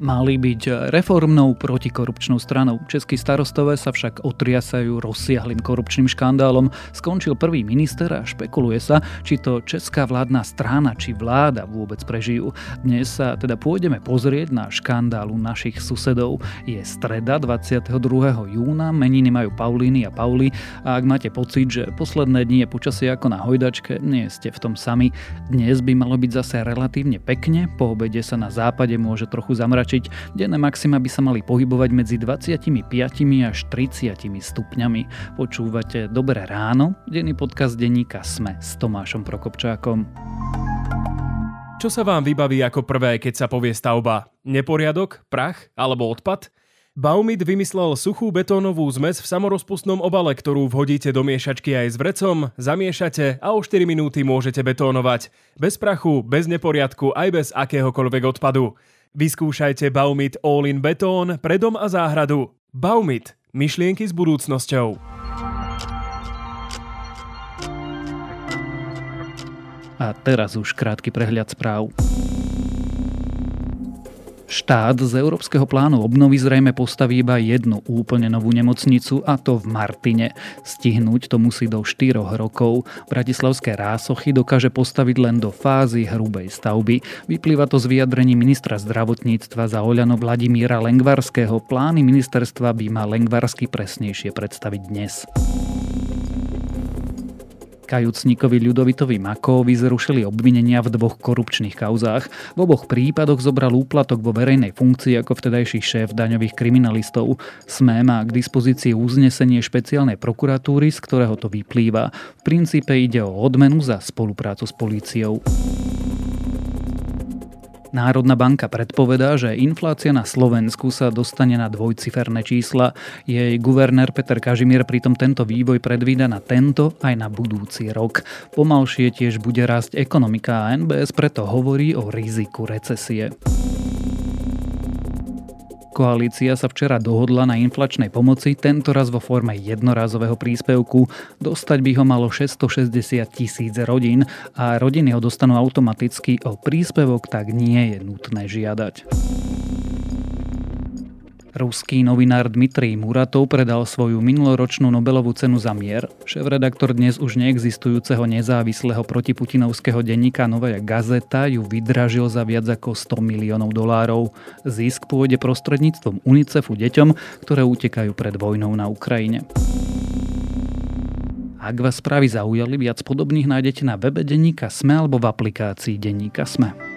mali byť reformnou protikorupčnou stranou. Českí starostové sa však otriasajú rozsiahlým korupčným škandálom. Skončil prvý minister a špekuluje sa, či to česká vládna strana či vláda vôbec prežijú. Dnes sa teda pôjdeme pozrieť na škandálu našich susedov. Je streda 22. júna, meniny majú Paulíny a Pauli a ak máte pocit, že posledné dni je počasie ako na hojdačke, nie ste v tom sami. Dnes by malo byť zase relatívne pekne, po obede sa na západe môže trochu zamrať zatlačiť. Denné maxima by sa mali pohybovať medzi 25 až 30 stupňami. Počúvate Dobré ráno, denný podcast denníka Sme s Tomášom Prokopčákom. Čo sa vám vybaví ako prvé, keď sa povie stavba? Neporiadok, prach alebo odpad? Baumit vymyslel suchú betónovú zmes v samorozpustnom obale, ktorú vhodíte do miešačky aj s vrecom, zamiešate a o 4 minúty môžete betónovať. Bez prachu, bez neporiadku, aj bez akéhokoľvek odpadu. Vyskúšajte Baumit All-in Betón pre dom a záhradu. Baumit. Myšlienky s budúcnosťou. A teraz už krátky prehľad správ. Štát z Európskeho plánu obnovy zrejme postaví iba jednu úplne novú nemocnicu a to v Martine. Stihnúť to musí do 4 rokov. Bratislavské rásochy dokáže postaviť len do fázy hrubej stavby. Vyplýva to z vyjadrení ministra zdravotníctva za Oľano Vladimíra Lengvarského. Plány ministerstva by mal Lengvarsky presnejšie predstaviť dnes. Kajúcníkovi Ľudovitovi Makovi zrušili obvinenia v dvoch korupčných kauzách. V oboch prípadoch zobral úplatok vo verejnej funkcii ako vtedajší šéf daňových kriminalistov. SME má k dispozícii uznesenie špeciálnej prokuratúry, z ktorého to vyplýva. V princípe ide o odmenu za spoluprácu s políciou. Národná banka predpovedá, že inflácia na Slovensku sa dostane na dvojciferné čísla. Jej guvernér Peter Kažimír pritom tento vývoj predvída na tento aj na budúci rok. Pomalšie tiež bude rásť ekonomika a NBS preto hovorí o riziku recesie. Koalícia sa včera dohodla na inflačnej pomoci, tento raz vo forme jednorázového príspevku. Dostať by ho malo 660 tisíc rodín a rodiny ho dostanú automaticky, o príspevok tak nie je nutné žiadať. Ruský novinár Dmitrij Muratov predal svoju minuloročnú Nobelovú cenu za mier. Šéf-redaktor dnes už neexistujúceho nezávislého protiputinovského denníka Novaja Gazeta ju vydražil za viac ako 100 miliónov dolárov. Zisk pôjde prostredníctvom UNICEFu deťom, ktoré utekajú pred vojnou na Ukrajine. Ak vás správy zaujali, viac podobných nájdete na webe denníka Sme alebo v aplikácii denníka Sme.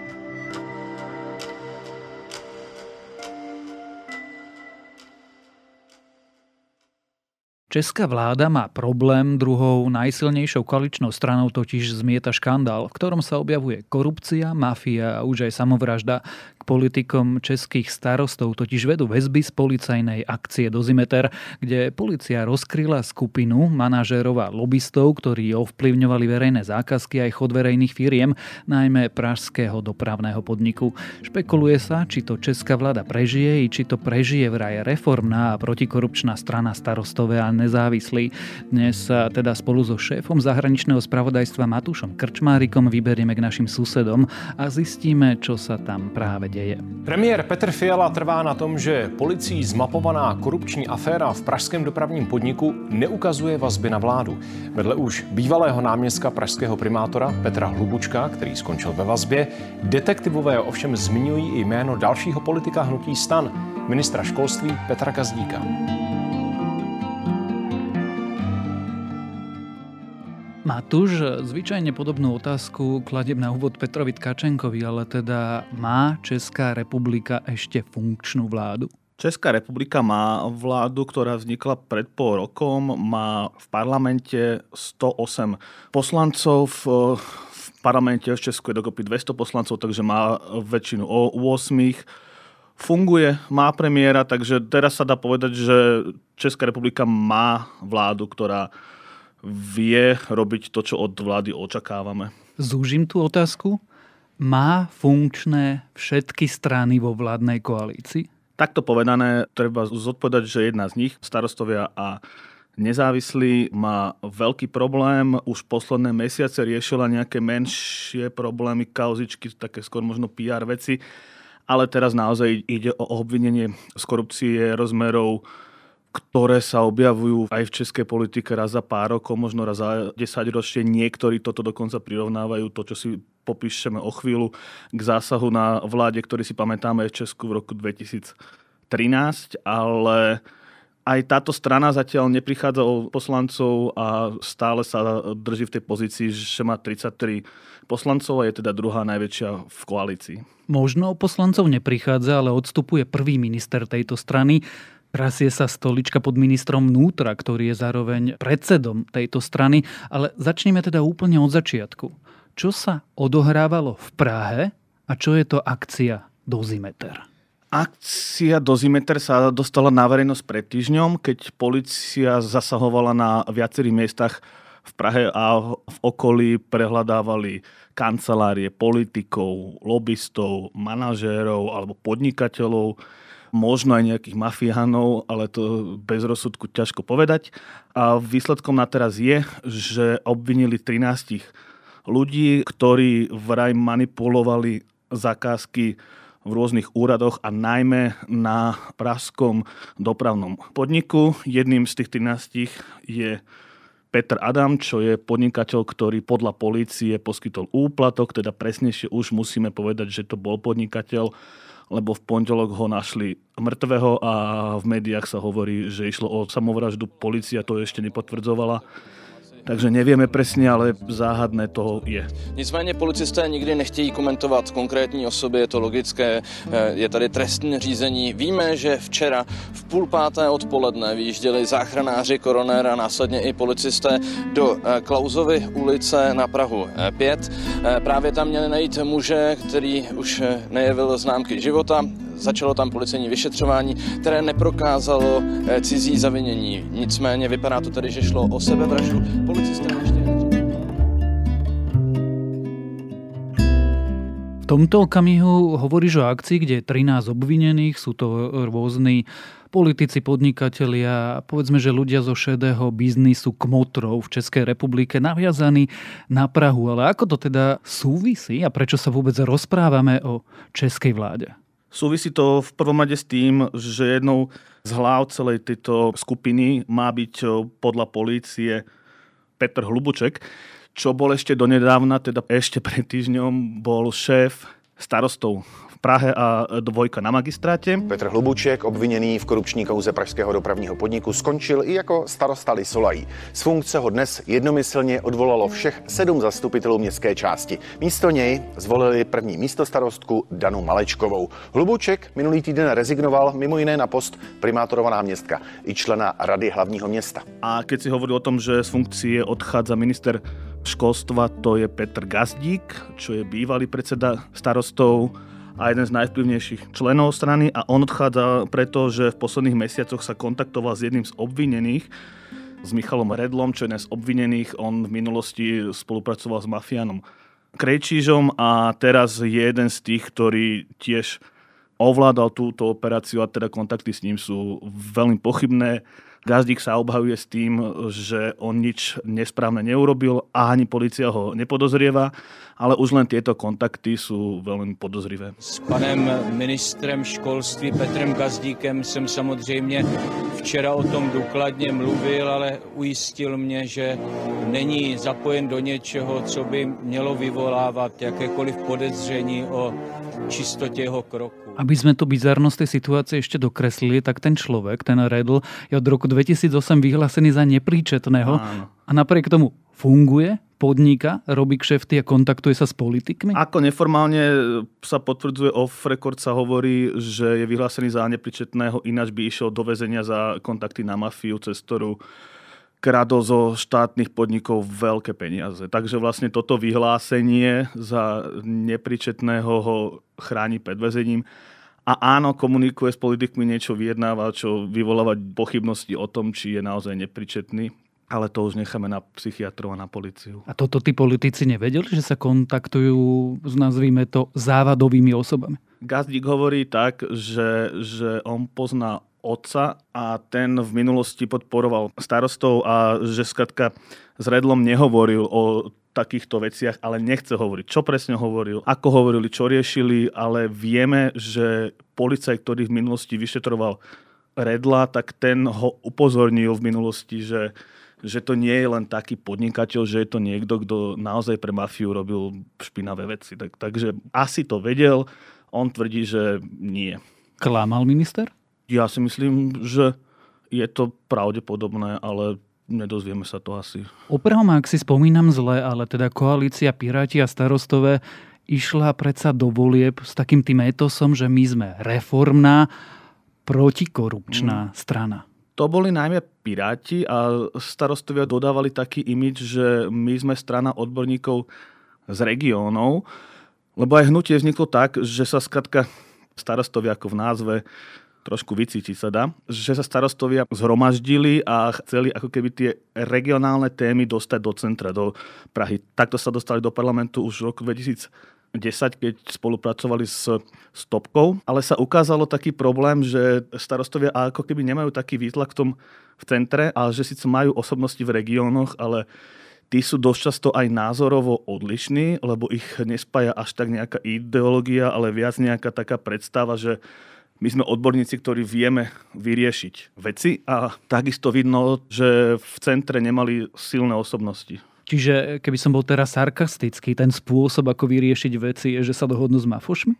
Česká vláda má problém, druhou najsilnejšou koaličnou stranou totiž zmieta škandál, v ktorom sa objavuje korupcia, mafia a už aj samovražda politikom českých starostov totiž vedú väzby z policajnej akcie Dozimeter, kde policia rozkryla skupinu manažérov a lobbystov, ktorí ovplyvňovali verejné zákazky aj chod verejných firiem, najmä pražského dopravného podniku. Špekuluje sa, či to česká vláda prežije i či to prežije vraj reformná a protikorupčná strana starostové a nezávislí. Dnes sa teda spolu so šéfom zahraničného spravodajstva Matúšom Krčmárikom vyberieme k našim susedom a zistíme, čo sa tam práve deje. Premiér Petr Fiala trvá na tom, že policií zmapovaná korupční aféra v pražském dopravním podniku neukazuje vazby na vládu. Vedle už bývalého náměstka pražského primátora Petra Hlubučka, který skončil ve vazbě, detektivové ovšem zmiňují i jméno dalšího politika hnutí stan, ministra školství Petra Gazdíka. Matúš, zvyčajne podobnú otázku kladiem na úvod Petrovi Tkačenkovi, ale teda má Česká republika ešte funkčnú vládu? Česká republika má vládu, ktorá vznikla pred pol rokom, má v parlamente 108 poslancov, v, v parlamente v Česku je dokopy 200 poslancov, takže má väčšinu o 8 funguje, má premiéra, takže teraz sa dá povedať, že Česká republika má vládu, ktorá vie robiť to, čo od vlády očakávame. Zúžim tú otázku. Má funkčné všetky strany vo vládnej koalícii? Takto povedané, treba zodpovedať, že jedna z nich, starostovia a nezávislí, má veľký problém. Už posledné mesiace riešila nejaké menšie problémy, kauzičky, také skôr možno PR veci ale teraz naozaj ide o obvinenie z korupcie rozmerov ktoré sa objavujú aj v českej politike raz za pár rokov, možno raz za 10 ročie. Niektorí toto dokonca prirovnávajú, to, čo si popíšeme o chvíľu, k zásahu na vláde, ktorý si pamätáme v Česku v roku 2013, ale aj táto strana zatiaľ neprichádza o poslancov a stále sa drží v tej pozícii, že má 33 poslancov a je teda druhá najväčšia v koalícii. Možno o poslancov neprichádza, ale odstupuje prvý minister tejto strany. Rasie sa stolička pod ministrom vnútra, ktorý je zároveň predsedom tejto strany, ale začneme teda úplne od začiatku. Čo sa odohrávalo v Prahe a čo je to akcia Dozimeter? Akcia Dozimeter sa dostala na verejnosť pred týždňom, keď policia zasahovala na viacerých miestach v Prahe a v okolí prehľadávali kancelárie politikov, lobbystov, manažérov alebo podnikateľov možno aj nejakých mafiánov, ale to bez rozsudku ťažko povedať. A výsledkom na teraz je, že obvinili 13 ľudí, ktorí vraj manipulovali zakázky v rôznych úradoch a najmä na pražskom dopravnom podniku. Jedným z tých 13 je Peter Adam, čo je podnikateľ, ktorý podľa polície poskytol úplatok, teda presnejšie už musíme povedať, že to bol podnikateľ, lebo v pondelok ho našli mŕtvého a v médiách sa hovorí, že išlo o samovraždu. Polícia to ešte nepotvrdzovala. Takže nevieme přesně, ale záhadné to je. Nicméně policisté nikdy nechtějí komentovat konkrétní osoby, je to logické, eh, je tady trestní řízení. Víme, že včera v půl páté odpoledne vyjížděli záchranáři koronér a následně i policisté do eh, Klauzovy ulice na Prahu 5. Eh, právě tam měli najít muže, který už nejevil známky života, Začalo tam policejní vyšetřování, které neprokázalo eh, cizí zavinění. Nicméně vypadá to tedy, že šlo o sebevraždu. Policisté ještě V tomto okamihu hovoríš o akcii, kde je 13 obvinených, sú to rôzni politici, podnikatelia, povedzme, že ľudia zo šedého biznisu kmotrov v Českej republike naviazaní na Prahu. Ale ako to teda súvisí a prečo sa vôbec rozprávame o českej vláde? Súvisí to v prvom rade s tým, že jednou z hlav celej tejto skupiny má byť podľa polície Petr Hlubuček, čo bol ešte donedávna, teda ešte pred týždňom, bol šéf starostov Prahe a dvojka na magistráte. Petr Hlubuček, obviněný v korupční kauze pražského dopravního podniku, skončil i jako starosta Lisolají. Z funkce ho dnes jednomyslně odvolalo všech sedm zastupitelů městské části. Místo něj zvolili první místo starostku Danu Malečkovou. Hlubuček minulý týden rezignoval mimo jiné na post primátorova náměstka i člena Rady hlavního města. A keď si hovoril o tom, že z funkcie odchádza minister školstva, to je Petr Gazdík, čo je bývalý predseda starostov a jeden z najvplyvnejších členov strany a on odchádza preto, že v posledných mesiacoch sa kontaktoval s jedným z obvinených, s Michalom Redlom, čo je jeden z obvinených. On v minulosti spolupracoval s mafiánom Krejčížom a teraz je jeden z tých, ktorý tiež ovládal túto operáciu a teda kontakty s ním sú veľmi pochybné. Gazdík sa obhajuje s tým, že on nič nesprávne neurobil a ani policia ho nepodozrieva, ale už len tieto kontakty sú veľmi podozrivé. S panem ministrem školství Petrem Gazdíkem jsem samozřejmě včera o tom důkladně mluvil, ale ujistil mě, že není zapojen do něčeho, co by mělo vyvolávat jakékoliv podezření o čistotě jeho kroku. Aby sme tu bizarnosť tej situácie ešte dokreslili, tak ten človek, ten Redl, je od roku 2008 vyhlásený za nepríčetného Áno. a napriek tomu funguje, podniká, robí kšefty a kontaktuje sa s politikmi? Ako neformálne sa potvrdzuje off record sa hovorí, že je vyhlásený za nepríčetného, ináč by išiel do väzenia za kontakty na mafiu, cez ktorú kradol zo štátnych podnikov veľké peniaze. Takže vlastne toto vyhlásenie za nepričetného ho chráni pred väzením. A áno, komunikuje s politikmi, niečo vyjednáva, čo vyvoláva pochybnosti o tom, či je naozaj nepričetný. Ale to už necháme na psychiatrov a na policiu. A toto tí politici nevedeli, že sa kontaktujú s, nazvíme to, závadovými osobami? Gazdík hovorí tak, že, že on pozná otca a ten v minulosti podporoval starostov a že skratka s Redlom nehovoril o takýchto veciach, ale nechce hovoriť, čo presne hovoril, ako hovorili, čo riešili, ale vieme, že policaj, ktorý v minulosti vyšetroval Redla, tak ten ho upozornil v minulosti, že, že to nie je len taký podnikateľ, že je to niekto, kto naozaj pre mafiu robil špinavé veci. Tak, takže asi to vedel, on tvrdí, že nie. Klamal minister? Ja si myslím, že je to pravdepodobné, ale nedozvieme sa to asi. Opravom, ak si spomínam zle, ale teda koalícia Piráti a starostové išla predsa do volieb s takým tým etosom, že my sme reformná, protikorupčná mm. strana. To boli najmä Piráti a starostovia dodávali taký imič, že my sme strana odborníkov z regiónov, lebo aj hnutie vzniklo tak, že sa skratka starostovia ako v názve trošku vycítiť sa dá, že sa starostovia zhromaždili a chceli ako keby tie regionálne témy dostať do centra, do Prahy. Takto sa dostali do parlamentu už v roku 2010, keď spolupracovali s Stopkou, ale sa ukázalo taký problém, že starostovia ako keby nemajú taký výtlak v tom v centre, ale že síce majú osobnosti v regiónoch, ale tí sú dosť často aj názorovo odlišní, lebo ich nespája až tak nejaká ideológia, ale viac nejaká taká predstava, že my sme odborníci, ktorí vieme vyriešiť veci a takisto vidno, že v centre nemali silné osobnosti. Čiže keby som bol teraz sarkastický, ten spôsob, ako vyriešiť veci, je, že sa dohodnú s mafošmi?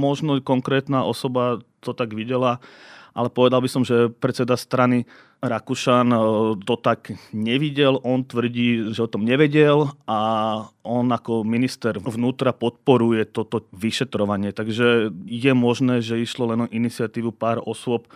Možno konkrétna osoba to tak videla, ale povedal by som, že predseda strany Rakúšan e, to tak nevidel, on tvrdí, že o tom nevedel a on ako minister vnútra podporuje toto vyšetrovanie. Takže je možné, že išlo len o iniciatívu pár osôb,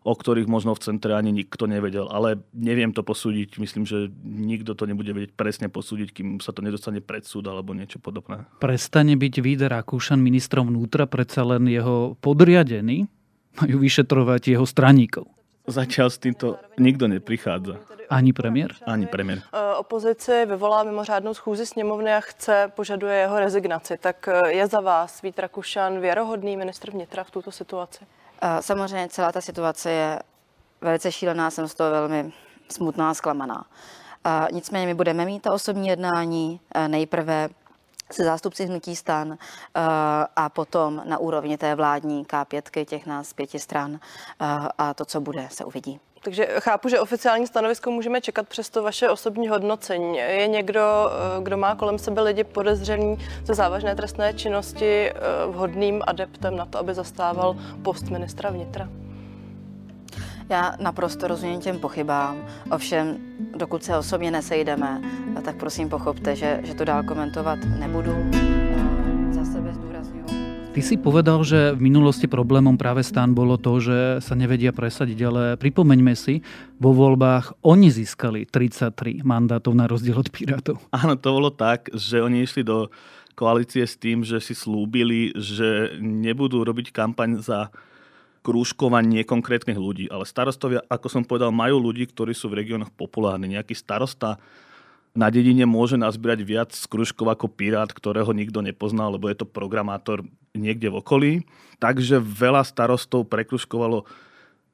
o ktorých možno v centre ani nikto nevedel. Ale neviem to posúdiť. Myslím, že nikto to nebude vedieť presne posúdiť, kým sa to nedostane pred súd alebo niečo podobné. Prestane byť Víder Rakúšan ministrom vnútra, predsa len jeho podriadený majú vyšetrovať jeho straníkov. Zatiaľ s týmto nikto neprichádza. Ani premiér? Ani premiér. E, opozici vyvolá mimořádnou schůzi sněmovny a chce, požaduje jeho rezignaci. Tak e, je za vás Vít Rakušan věrohodný ministr vnitra v tuto situaci? E, samozřejmě celá ta situace je velice šílená, jsem z toho velmi smutná a zklamaná. Nicméně my budeme mít ta osobní jednání nejprve se zástupci hnutí stan eh, a potom na úrovni té vládní K5, těch nás pěti stran eh, a to, co bude, se uvidí. Takže chápu, že oficiální stanovisko můžeme čekat přesto vaše osobní hodnocení. Je někdo, eh, kdo má kolem sebe lidi podezřelý ze závažné trestné činnosti vhodným adeptem na to, aby zastával post ministra vnitra? Já naprosto rozumím těm pochybám, ovšem dokud se osobně nesejdeme, tak prosím pochopte, že, že to dál komentovat nebudu. Za sebe zdůrazňuji. Ty si povedal, že v minulosti problémom práve stan bolo to, že sa nevedia presadiť, ale pripomeňme si, vo voľbách oni získali 33 mandátov na rozdiel od Pirátov. Áno, to bolo tak, že oni išli do koalície s tým, že si slúbili, že nebudú robiť kampaň za krúžkovanie konkrétnych ľudí. Ale starostovia, ako som povedal, majú ľudí, ktorí sú v regiónoch populárni. Nejaký starosta na dedine môže nazbierať viac skružkov ako pirát, ktorého nikto nepozná, lebo je to programátor niekde v okolí. Takže veľa starostov prekružkovalo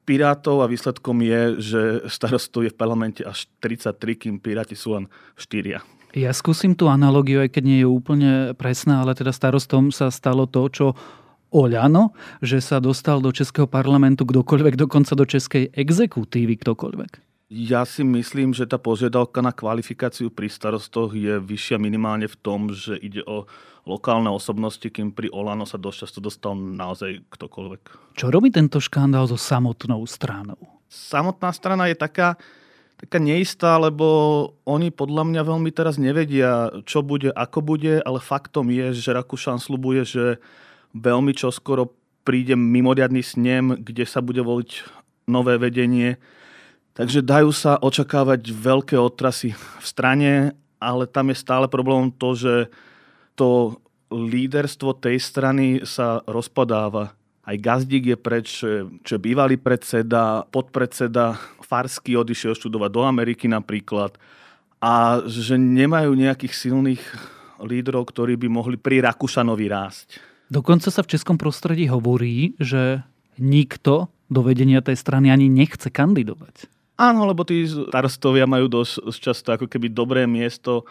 pirátov a výsledkom je, že starostov je v parlamente až 33, kým piráti sú len 4. Ja skúsim tú analogiu, aj keď nie je úplne presná, ale teda starostom sa stalo to, čo Oľano, že sa dostal do Českého parlamentu kdokoľvek, dokonca do Českej exekutívy ktokoľvek? Ja si myslím, že tá požiadavka na kvalifikáciu pri starostoch je vyššia minimálne v tom, že ide o lokálne osobnosti, kým pri Olano sa dosť často dostal naozaj ktokoľvek. Čo robí tento škandál so samotnou stranou? Samotná strana je taká, taká neistá, lebo oni podľa mňa veľmi teraz nevedia, čo bude, ako bude, ale faktom je, že Rakúšan slubuje, že veľmi čoskoro príde mimoriadný snem, kde sa bude voliť nové vedenie. Takže dajú sa očakávať veľké otrasy v strane, ale tam je stále problém to, že to líderstvo tej strany sa rozpadáva. Aj Gazdík je preč, čo je bývalý predseda, podpredseda Farsky odišiel študovať do Ameriky napríklad. A že nemajú nejakých silných lídrov, ktorí by mohli pri Rakúšanovi rásť. Dokonca sa v českom prostredí hovorí, že nikto do vedenia tej strany ani nechce kandidovať. Áno, lebo tí starostovia majú dosť často ako keby dobré miesto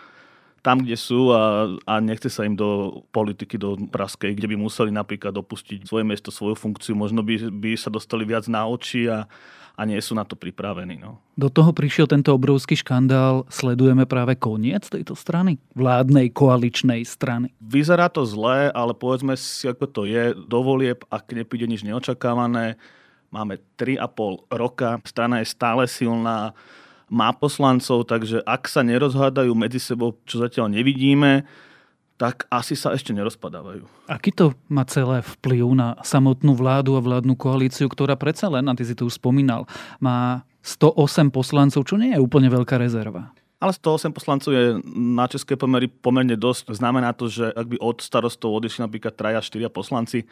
tam, kde sú a, a nechce sa im do politiky, do praskej, kde by museli napríklad dopustiť svoje miesto, svoju funkciu. Možno by, by sa dostali viac na oči a, a nie sú na to pripravení. No. Do toho prišiel tento obrovský škandál. Sledujeme práve koniec tejto strany? Vládnej koaličnej strany. Vyzerá to zle, ale povedzme si, ako to je. Dovolieb, ak nepríde nič neočakávané, máme 3,5 roka, strana je stále silná, má poslancov, takže ak sa nerozhádajú medzi sebou, čo zatiaľ nevidíme, tak asi sa ešte nerozpadávajú. Aký to má celé vplyv na samotnú vládu a vládnu koalíciu, ktorá predsa len, a ty si to už spomínal, má 108 poslancov, čo nie je úplne veľká rezerva. Ale 108 poslancov je na české pomery pomerne dosť. Znamená to, že ak by od starostov odišli napríklad traja, štyria poslanci,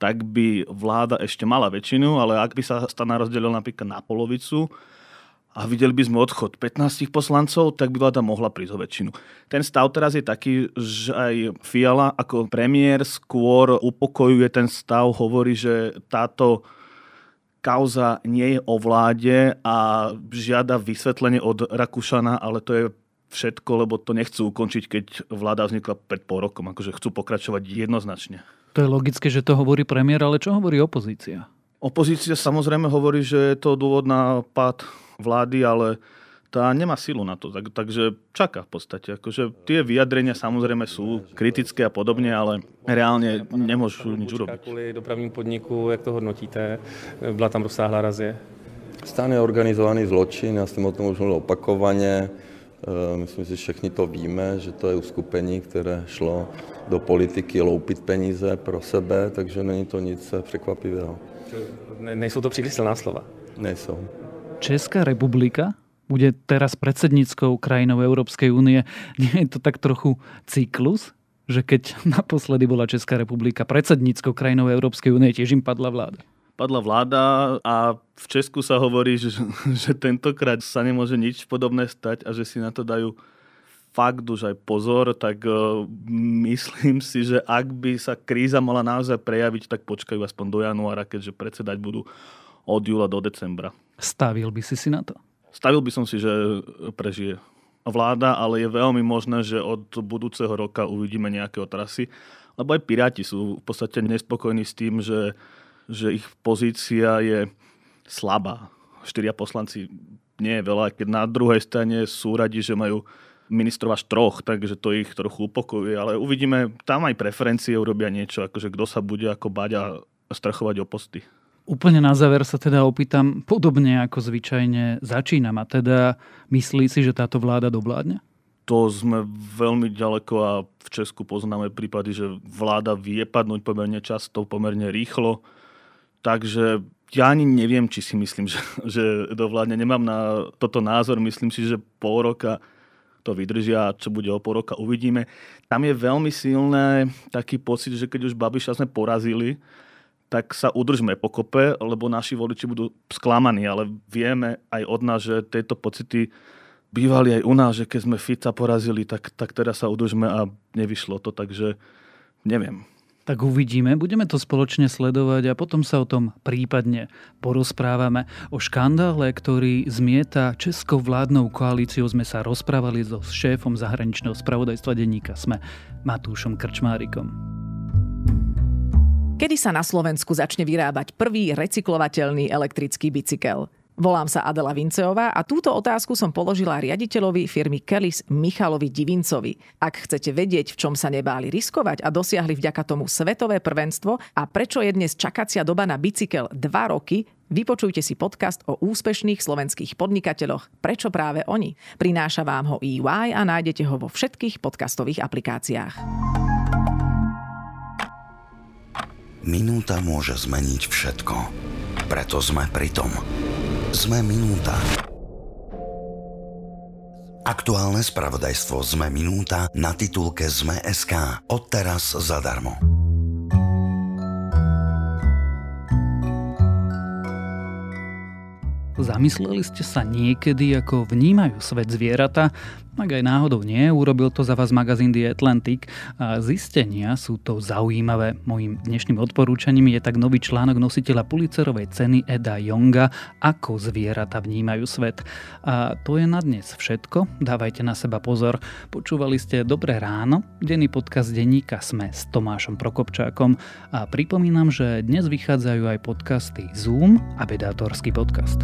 tak by vláda ešte mala väčšinu, ale ak by sa stana rozdelil napríklad na polovicu, a videli by sme odchod 15 poslancov, tak by vláda mohla prísť o väčšinu. Ten stav teraz je taký, že aj Fiala ako premiér skôr upokojuje ten stav, hovorí, že táto kauza nie je o vláde a žiada vysvetlenie od Rakúšana, ale to je všetko, lebo to nechcú ukončiť, keď vláda vznikla pred pol rokom. Akože chcú pokračovať jednoznačne. To je logické, že to hovorí premiér, ale čo hovorí opozícia? Opozícia samozrejme hovorí, že je to dôvod na pád vlády, ale tá nemá silu na to, tak, takže čaká v podstate. Akože tie vyjadrenia samozrejme sú kritické a podobne, ale reálne nemôžu nič urobiť. Kvůli dopravním podniku, jak to hodnotíte? Byla tam rozsáhlá razie? Stán je organizovaný zločin, já jsem o tom už mluvil opakovaně. E, myslím si, že všichni to víme, že to je uskupení, které šlo do politiky loupit peníze pro sebe, takže není to nic překvapivého. Nejsou to příliš silná slova? Nejsou. Česká republika bude teraz predsedníckou krajinou Európskej únie. Nie je to tak trochu cyklus? Že keď naposledy bola Česká republika predsedníckou krajinou Európskej únie, tiež im padla vláda? Padla vláda a v Česku sa hovorí, že, že tentokrát sa nemôže nič podobné stať a že si na to dajú fakt už aj pozor, tak uh, myslím si, že ak by sa kríza mala naozaj prejaviť, tak počkajú aspoň do januára, keďže predsedať budú od júla do decembra. Stavil by si si na to? Stavil by som si, že prežije vláda, ale je veľmi možné, že od budúceho roka uvidíme nejaké otrasy, lebo aj Piráti sú v podstate nespokojní s tým, že, že ich pozícia je slabá. Štyria poslanci nie je veľa, keď na druhej strane sú radi, že majú ministrov až troch, takže to ich trochu upokojuje, ale uvidíme, tam aj preferencie urobia niečo, akože kto sa bude ako bať a strachovať o posty. Úplne na záver sa teda opýtam, podobne ako zvyčajne začínam, a teda myslí si, že táto vláda dovládne? To sme veľmi ďaleko a v Česku poznáme prípady, že vláda vie padnúť pomerne často, pomerne rýchlo. Takže ja ani neviem, či si myslím, že, že dovládne. Nemám na toto názor. Myslím si, že pol roka to vydržia čo bude o pol roka uvidíme. Tam je veľmi silné taký pocit, že keď už Babiša sme porazili, tak sa udržme pokope, lebo naši voliči budú sklamaní, ale vieme aj od nás, že tieto pocity bývali aj u nás, že keď sme Fica porazili, tak, tak teraz sa udržme a nevyšlo to, takže neviem. Tak uvidíme, budeme to spoločne sledovať a potom sa o tom prípadne porozprávame. O škandále, ktorý zmieta českou vládnou koalíciou, sme sa rozprávali so šéfom zahraničného spravodajstva denníka SME, Matúšom Krčmárikom. Kedy sa na Slovensku začne vyrábať prvý recyklovateľný elektrický bicykel? Volám sa Adela Vinceová a túto otázku som položila riaditeľovi firmy Kellys Michalovi Divincovi. Ak chcete vedieť, v čom sa nebáli riskovať a dosiahli vďaka tomu svetové prvenstvo a prečo je dnes čakacia doba na bicykel 2 roky, vypočujte si podcast o úspešných slovenských podnikateľoch Prečo práve oni. Prináša vám ho EY a nájdete ho vo všetkých podcastových aplikáciách. Minúta môže zmeniť všetko. Preto sme pri tom. Sme minúta. Aktuálne spravodajstvo Sme minúta na titulke Sme.sk. Odteraz zadarmo. Zamysleli ste sa niekedy, ako vnímajú svet zvieratá? Ak aj náhodou nie, urobil to za vás magazín The Atlantic a zistenia sú to zaujímavé. Mojím dnešným odporúčaním je tak nový článok nositeľa Pulitzerovej ceny Eda Jonga Ako zvieratá vnímajú svet. A to je na dnes všetko. Dávajte na seba pozor. Počúvali ste Dobré ráno, denný podcast denníka Sme s Tomášom Prokopčákom a pripomínam, že dnes vychádzajú aj podcasty Zoom a Bedátorský podcast.